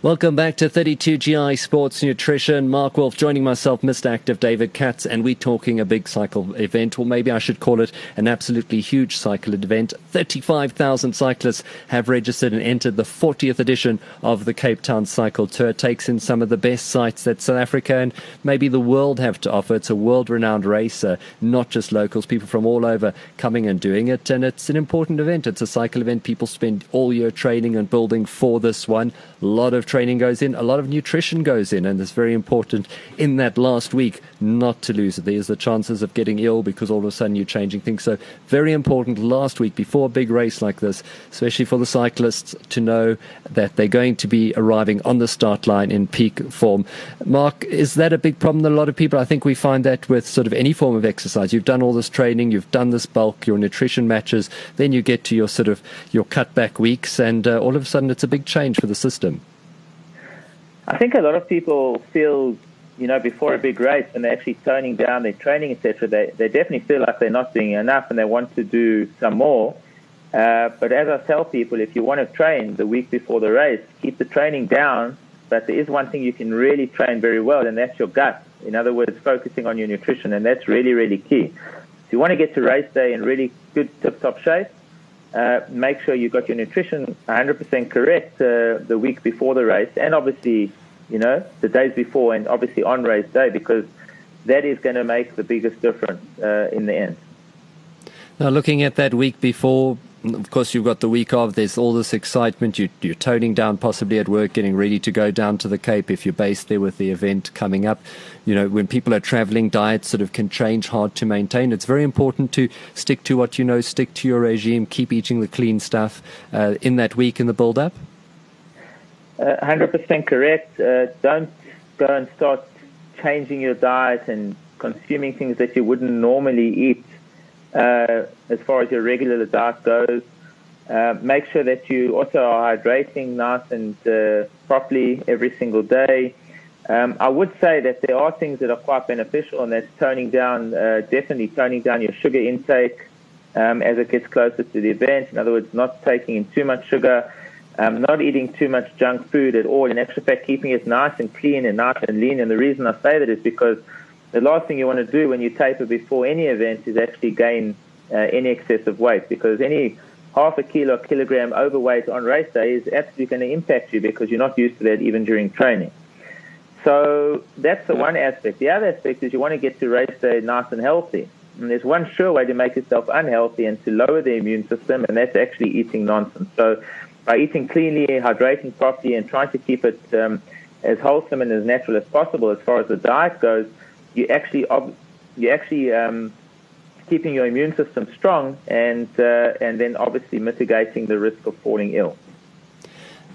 Welcome back to 32GI Sports Nutrition. Mark Wolf joining myself, Mr. Active David Katz, and we're talking a big cycle event, or maybe I should call it an absolutely huge cycle event. 35,000 cyclists have registered and entered the 40th edition of the Cape Town Cycle Tour. It takes in some of the best sights that South Africa and maybe the world have to offer. It's a world renowned race, uh, not just locals, people from all over coming and doing it. And it's an important event. It's a cycle event. People spend all year training and building for this one. A lot of training goes in, a lot of nutrition goes in, and it's very important in that last week not to lose it. There's the chances of getting ill because all of a sudden you're changing things. So, very important last week before a big race like this, especially for the cyclists to know that they're going to be arriving on the start line in peak form. Mark, is that a big problem a lot of people, I think we find that with sort of any form of exercise. You've done all this training, you've done this bulk, your nutrition matches, then you get to your sort of your cutback weeks, and uh, all of a sudden it's a big change for the system. I think a lot of people feel, you know, before a big race when they're actually toning down their training, etc., they, they definitely feel like they're not doing enough and they want to do some more. Uh, but as I tell people, if you want to train the week before the race, keep the training down. But there is one thing you can really train very well, and that's your gut. In other words, focusing on your nutrition, and that's really, really key. If you want to get to race day in really good tip-top shape, uh, make sure you got your nutrition 100% correct uh, the week before the race, and obviously, you know, the days before, and obviously on race day, because that is going to make the biggest difference uh, in the end. Now, looking at that week before, of course, you've got the week of. There's all this excitement. You, are toning down, possibly at work, getting ready to go down to the Cape if you're based there with the event coming up. You know, when people are traveling, diets sort of can change, hard to maintain. It's very important to stick to what you know, stick to your regime, keep eating the clean stuff uh, in that week in the build up. Uh, 100% correct. Uh, don't go and start changing your diet and consuming things that you wouldn't normally eat uh, as far as your regular diet goes. Uh, make sure that you also are hydrating nice and uh, properly every single day. Um, I would say that there are things that are quite beneficial, and that's toning down, uh, definitely toning down your sugar intake um, as it gets closer to the event. In other words, not taking in too much sugar, um, not eating too much junk food at all. In actual fact, keeping it nice and clean and nice and lean. And the reason I say that is because the last thing you want to do when you taper before any event is actually gain uh, any excessive weight because any half a kilo kilogram overweight on race day is absolutely going to impact you because you're not used to that even during training. So that's the one aspect. The other aspect is you want to get to race day nice and healthy. And there's one sure way to make yourself unhealthy and to lower the immune system, and that's actually eating nonsense. So by eating cleanly, hydrating properly, and trying to keep it um, as wholesome and as natural as possible as far as the diet goes, you actually you actually um, keeping your immune system strong and uh, and then obviously mitigating the risk of falling ill.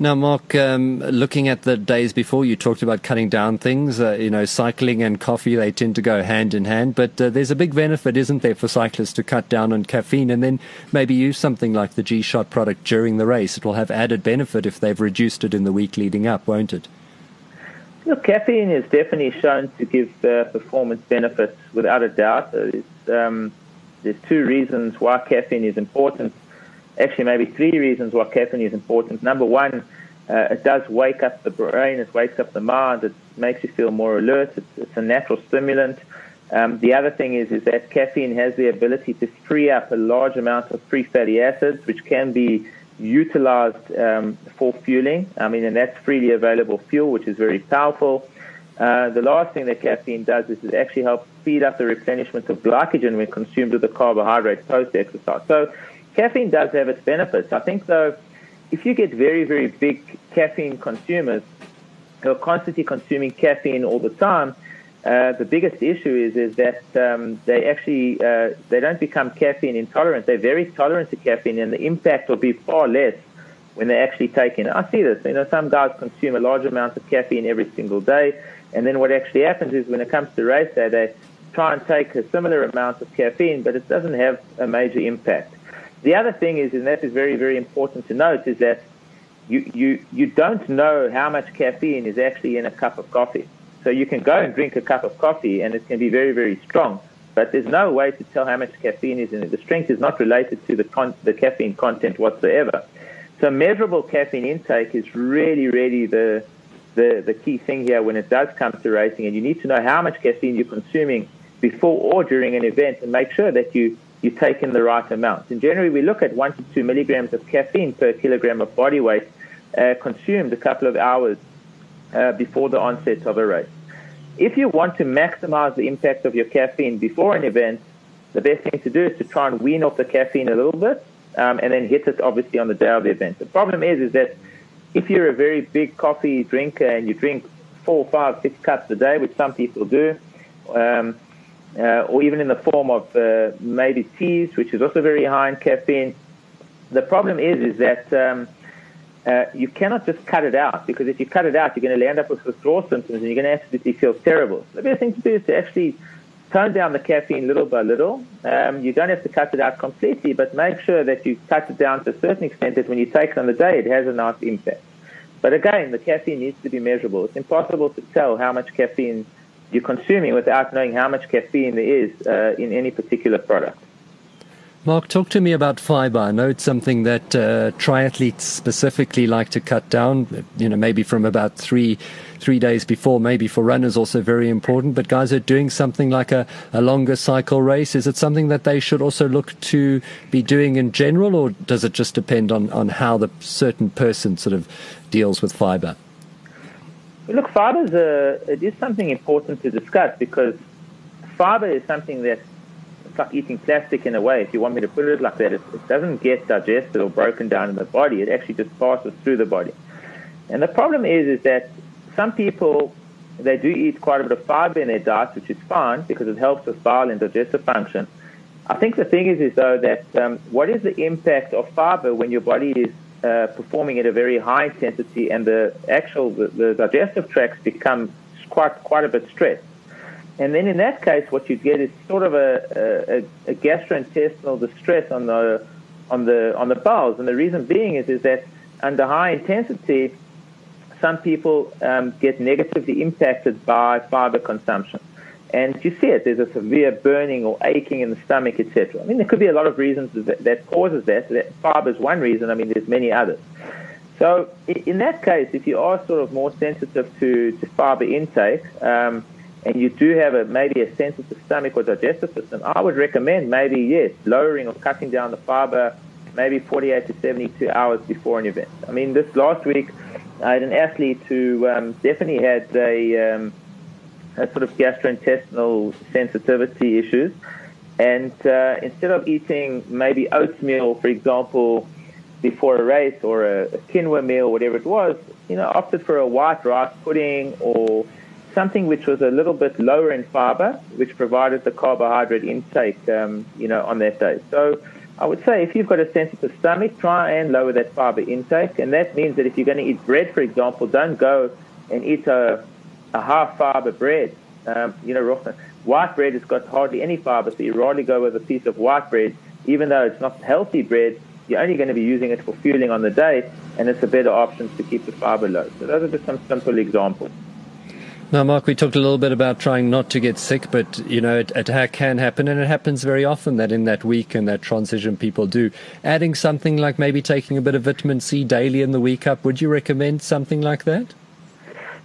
Now, Mark, um, looking at the days before, you talked about cutting down things. Uh, you know, cycling and coffee, they tend to go hand in hand. But uh, there's a big benefit, isn't there, for cyclists to cut down on caffeine and then maybe use something like the G Shot product during the race? It will have added benefit if they've reduced it in the week leading up, won't it? Look, caffeine is definitely shown to give uh, performance benefits without a doubt. Um, there's two reasons why caffeine is important. Actually, maybe three reasons why caffeine is important. Number one, uh, it does wake up the brain, it wakes up the mind, it makes you feel more alert, it's, it's a natural stimulant. Um, the other thing is, is that caffeine has the ability to free up a large amount of free fatty acids, which can be utilized um, for fueling. I mean, and that's freely available fuel, which is very powerful. Uh, the last thing that caffeine does is it actually helps speed up the replenishment of glycogen when consumed with the carbohydrates post exercise. So, caffeine does have its benefits. I think, though, if you get very, very big caffeine consumers who are constantly consuming caffeine all the time, uh, the biggest issue is is that um, they actually uh, they don't become caffeine intolerant. They're very tolerant to caffeine, and the impact will be far less when they actually take it. I see this. You know, some guys consume a large amount of caffeine every single day, and then what actually happens is when it comes to race day, they try and take a similar amount of caffeine, but it doesn't have a major impact. The other thing is, and that is very, very important to note, is that you, you, you don't know how much caffeine is actually in a cup of coffee. So you can go and drink a cup of coffee and it can be very, very strong, but there's no way to tell how much caffeine is in it. The strength is not related to the, con- the caffeine content whatsoever. So measurable caffeine intake is really, really the, the, the key thing here when it does come to racing. And you need to know how much caffeine you're consuming before or during an event and make sure that you, you take in the right amount. And generally, we look at one to two milligrams of caffeine per kilogram of body weight uh, consumed a couple of hours uh, before the onset of a race. If you want to maximize the impact of your caffeine before an event, the best thing to do is to try and wean off the caffeine a little bit um, and then hit it obviously on the day of the event. The problem is, is that if you're a very big coffee drinker and you drink four, five, six cups a day, which some people do, um, uh, or even in the form of uh, maybe teas, which is also very high in caffeine, the problem is, is that um, uh, you cannot just cut it out because if you cut it out, you're going to end up with withdrawal symptoms and you're going to absolutely feel terrible. The best thing to do is to actually tone down the caffeine little by little. Um, you don't have to cut it out completely, but make sure that you cut it down to a certain extent that when you take it on the day, it has a nice impact. But again, the caffeine needs to be measurable. It's impossible to tell how much caffeine you're consuming without knowing how much caffeine there is uh, in any particular product. Mark, talk to me about fiber. I know it's something that uh, triathletes specifically like to cut down. You know, maybe from about three three days before. Maybe for runners, also very important. But guys are doing something like a, a longer cycle race. Is it something that they should also look to be doing in general, or does it just depend on on how the certain person sort of deals with fiber? Look, fiber is a, it is something important to discuss because fiber is something that it's like eating plastic in a way. If you want me to put it like that, it, it doesn't get digested or broken down in the body. It actually just passes through the body. And the problem is, is that some people they do eat quite a bit of fiber in their diet, which is fine because it helps with bowel and digestive function. I think the thing is, is though that um, what is the impact of fiber when your body is uh, performing at a very high intensity and the actual the, the digestive tracts become quite quite a bit stressed. And then in that case, what you get is sort of a, a, a gastrointestinal distress on the on the on the bowels. And the reason being is is that under high intensity, some people um, get negatively impacted by fiber consumption. And you see it, there's a severe burning or aching in the stomach, etc. I mean, there could be a lot of reasons that, that causes that. that. Fiber is one reason. I mean, there's many others. So in that case, if you are sort of more sensitive to, to fiber intake, um, and you do have a maybe a sensitive stomach or digestive system, I would recommend maybe yes, lowering or cutting down the fiber maybe 48 to 72 hours before an event. I mean, this last week I had an athlete who um, definitely had a, um, sort of gastrointestinal sensitivity issues, and uh, instead of eating maybe oatmeal, for example, before a race or a, a quinoa meal, whatever it was, you know, opted for a white rice pudding or something which was a little bit lower in fiber, which provided the carbohydrate intake, um, you know, on that day. So I would say if you've got a sensitive stomach, try and lower that fiber intake. And that means that if you're going to eat bread, for example, don't go and eat a, a half fiber bread. Um, you know, white bread has got hardly any fiber, so you rather go with a piece of white bread, even though it's not healthy bread. You're only going to be using it for fueling on the day, and it's a better option to keep the fiber low. So those are just some simple examples. Now, Mark, we talked a little bit about trying not to get sick, but you know, it, it can happen, and it happens very often that in that week and that transition, people do. Adding something like maybe taking a bit of vitamin C daily in the week up, would you recommend something like that?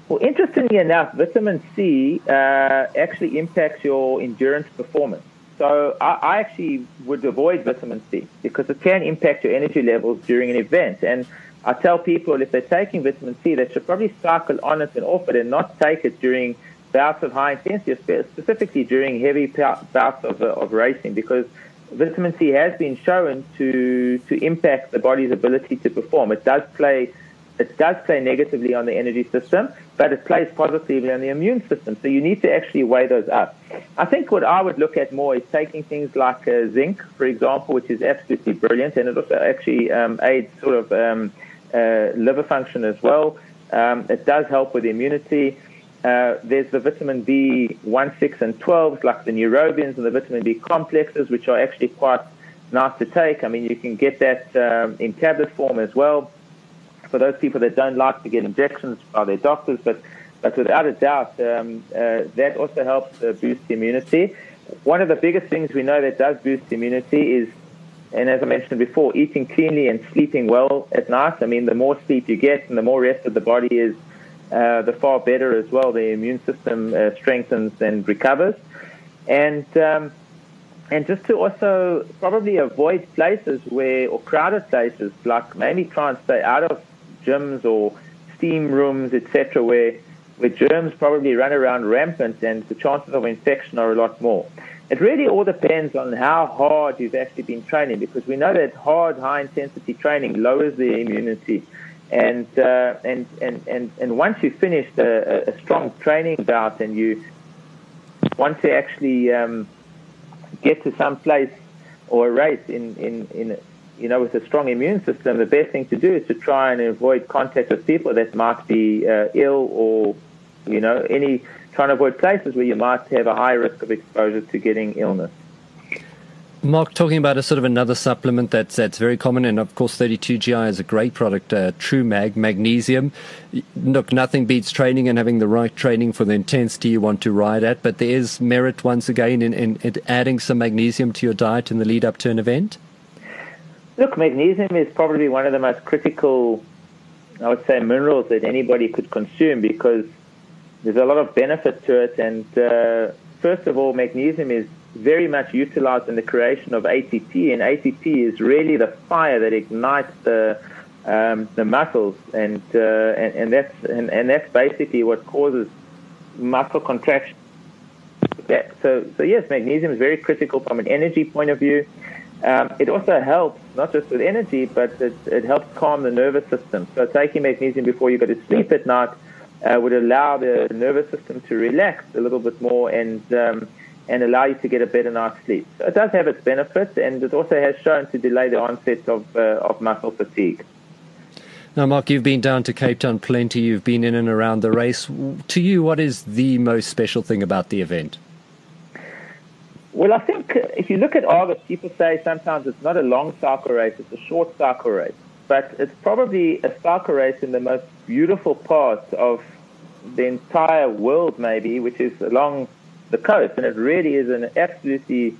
Well, interestingly enough, vitamin C uh, actually impacts your endurance performance. So I, I actually would avoid vitamin C because it can impact your energy levels during an event. And I tell people if they're taking vitamin C, they should probably cycle on it and off it and not take it during bouts of high intensity, specifically during heavy bouts of, uh, of racing, because vitamin C has been shown to to impact the body's ability to perform. It does play it does play negatively on the energy system, but it plays positively on the immune system. So you need to actually weigh those up. I think what I would look at more is taking things like uh, zinc, for example, which is absolutely brilliant, and it also actually um, aids sort of um, uh, liver function as well. Um, it does help with immunity. Uh, there's the vitamin B1, 6, and 12s, like the Neurobions and the vitamin B complexes, which are actually quite nice to take. I mean, you can get that um, in tablet form as well for those people that don't like to get injections by their doctors, but, but without a doubt, um, uh, that also helps uh, boost immunity. One of the biggest things we know that does boost immunity is, and as I mentioned before, eating cleanly and sleeping well at night. I mean, the more sleep you get and the more rest of the body is, uh, the far better as well. The immune system uh, strengthens and recovers. And um, and just to also probably avoid places where or crowded places like maybe try and stay out of gyms or steam rooms etc where where germs probably run around rampant and the chances of infection are a lot more. It really all depends on how hard you've actually been training because we know that hard high intensity training lowers the immunity. And uh, and, and and and once you've finished a, a strong training bout and you want to actually um, get to some place or a race in, in, in you know, with a strong immune system, the best thing to do is to try and avoid contact with people that might be uh, ill or, you know, any trying to avoid places where you might have a high risk of exposure to getting illness. Mark, talking about a sort of another supplement that's that's very common, and of course, 32GI is a great product, uh, True Mag, magnesium. Look, nothing beats training and having the right training for the intensity you want to ride at, but there is merit once again in, in, in adding some magnesium to your diet in the lead up to an event. Look, magnesium is probably one of the most critical, I would say, minerals that anybody could consume because there's a lot of benefit to it. And uh, first of all, magnesium is very much utilized in the creation of ATP, and ATP is really the fire that ignites the um, the muscles, and, uh, and and that's and, and that's basically what causes muscle contraction. Yeah, So so yes, magnesium is very critical from an energy point of view. Um, it also helps not just with energy, but it, it helps calm the nervous system. So taking magnesium before you go to sleep at night uh, would allow the nervous system to relax a little bit more and um, and allow you to get a better night's sleep. So it does have its benefits, and it also has shown to delay the onset of, uh, of muscle fatigue. Now, Mark, you've been down to Cape Town plenty. You've been in and around the race. To you, what is the most special thing about the event? Well, I think uh, if you look at Argus, people say sometimes it's not a long cycle race, it's a short cycle race. But it's probably a cycle race in the most beautiful part of the entire world, maybe, which is along the coast, and it really is an absolutely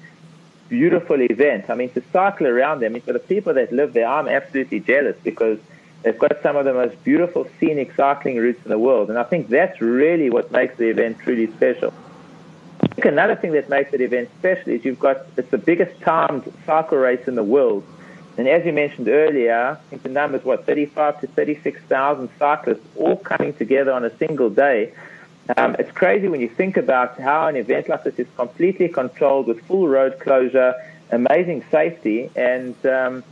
beautiful event. I mean, to cycle around there, I mean, for the people that live there, I'm absolutely jealous because they've got some of the most beautiful scenic cycling routes in the world, and I think that's really what makes the event truly special. Another thing that makes the event special is you've got it's the biggest timed cycle race in the world. And as you mentioned earlier, I think the number is what 35 to 36,000 cyclists all coming together on a single day um, it's crazy when you think about how an event like this is completely controlled with full road closure, amazing safety, and um,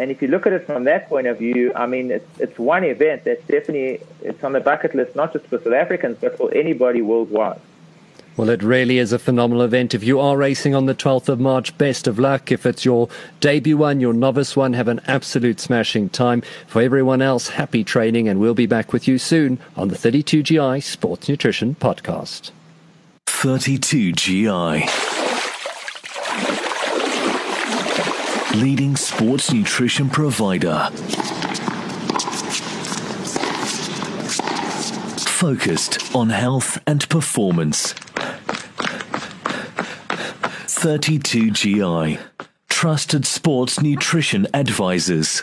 and if you look at it from that point of view, I mean, it's, it's one event that's definitely it's on the bucket list, not just for South Africans, but for anybody worldwide. Well, it really is a phenomenal event. If you are racing on the 12th of March, best of luck. If it's your debut one, your novice one, have an absolute smashing time. For everyone else, happy training, and we'll be back with you soon on the 32GI Sports Nutrition Podcast. 32GI. Leading sports nutrition provider. Focused on health and performance. 32GI. Trusted sports nutrition advisors.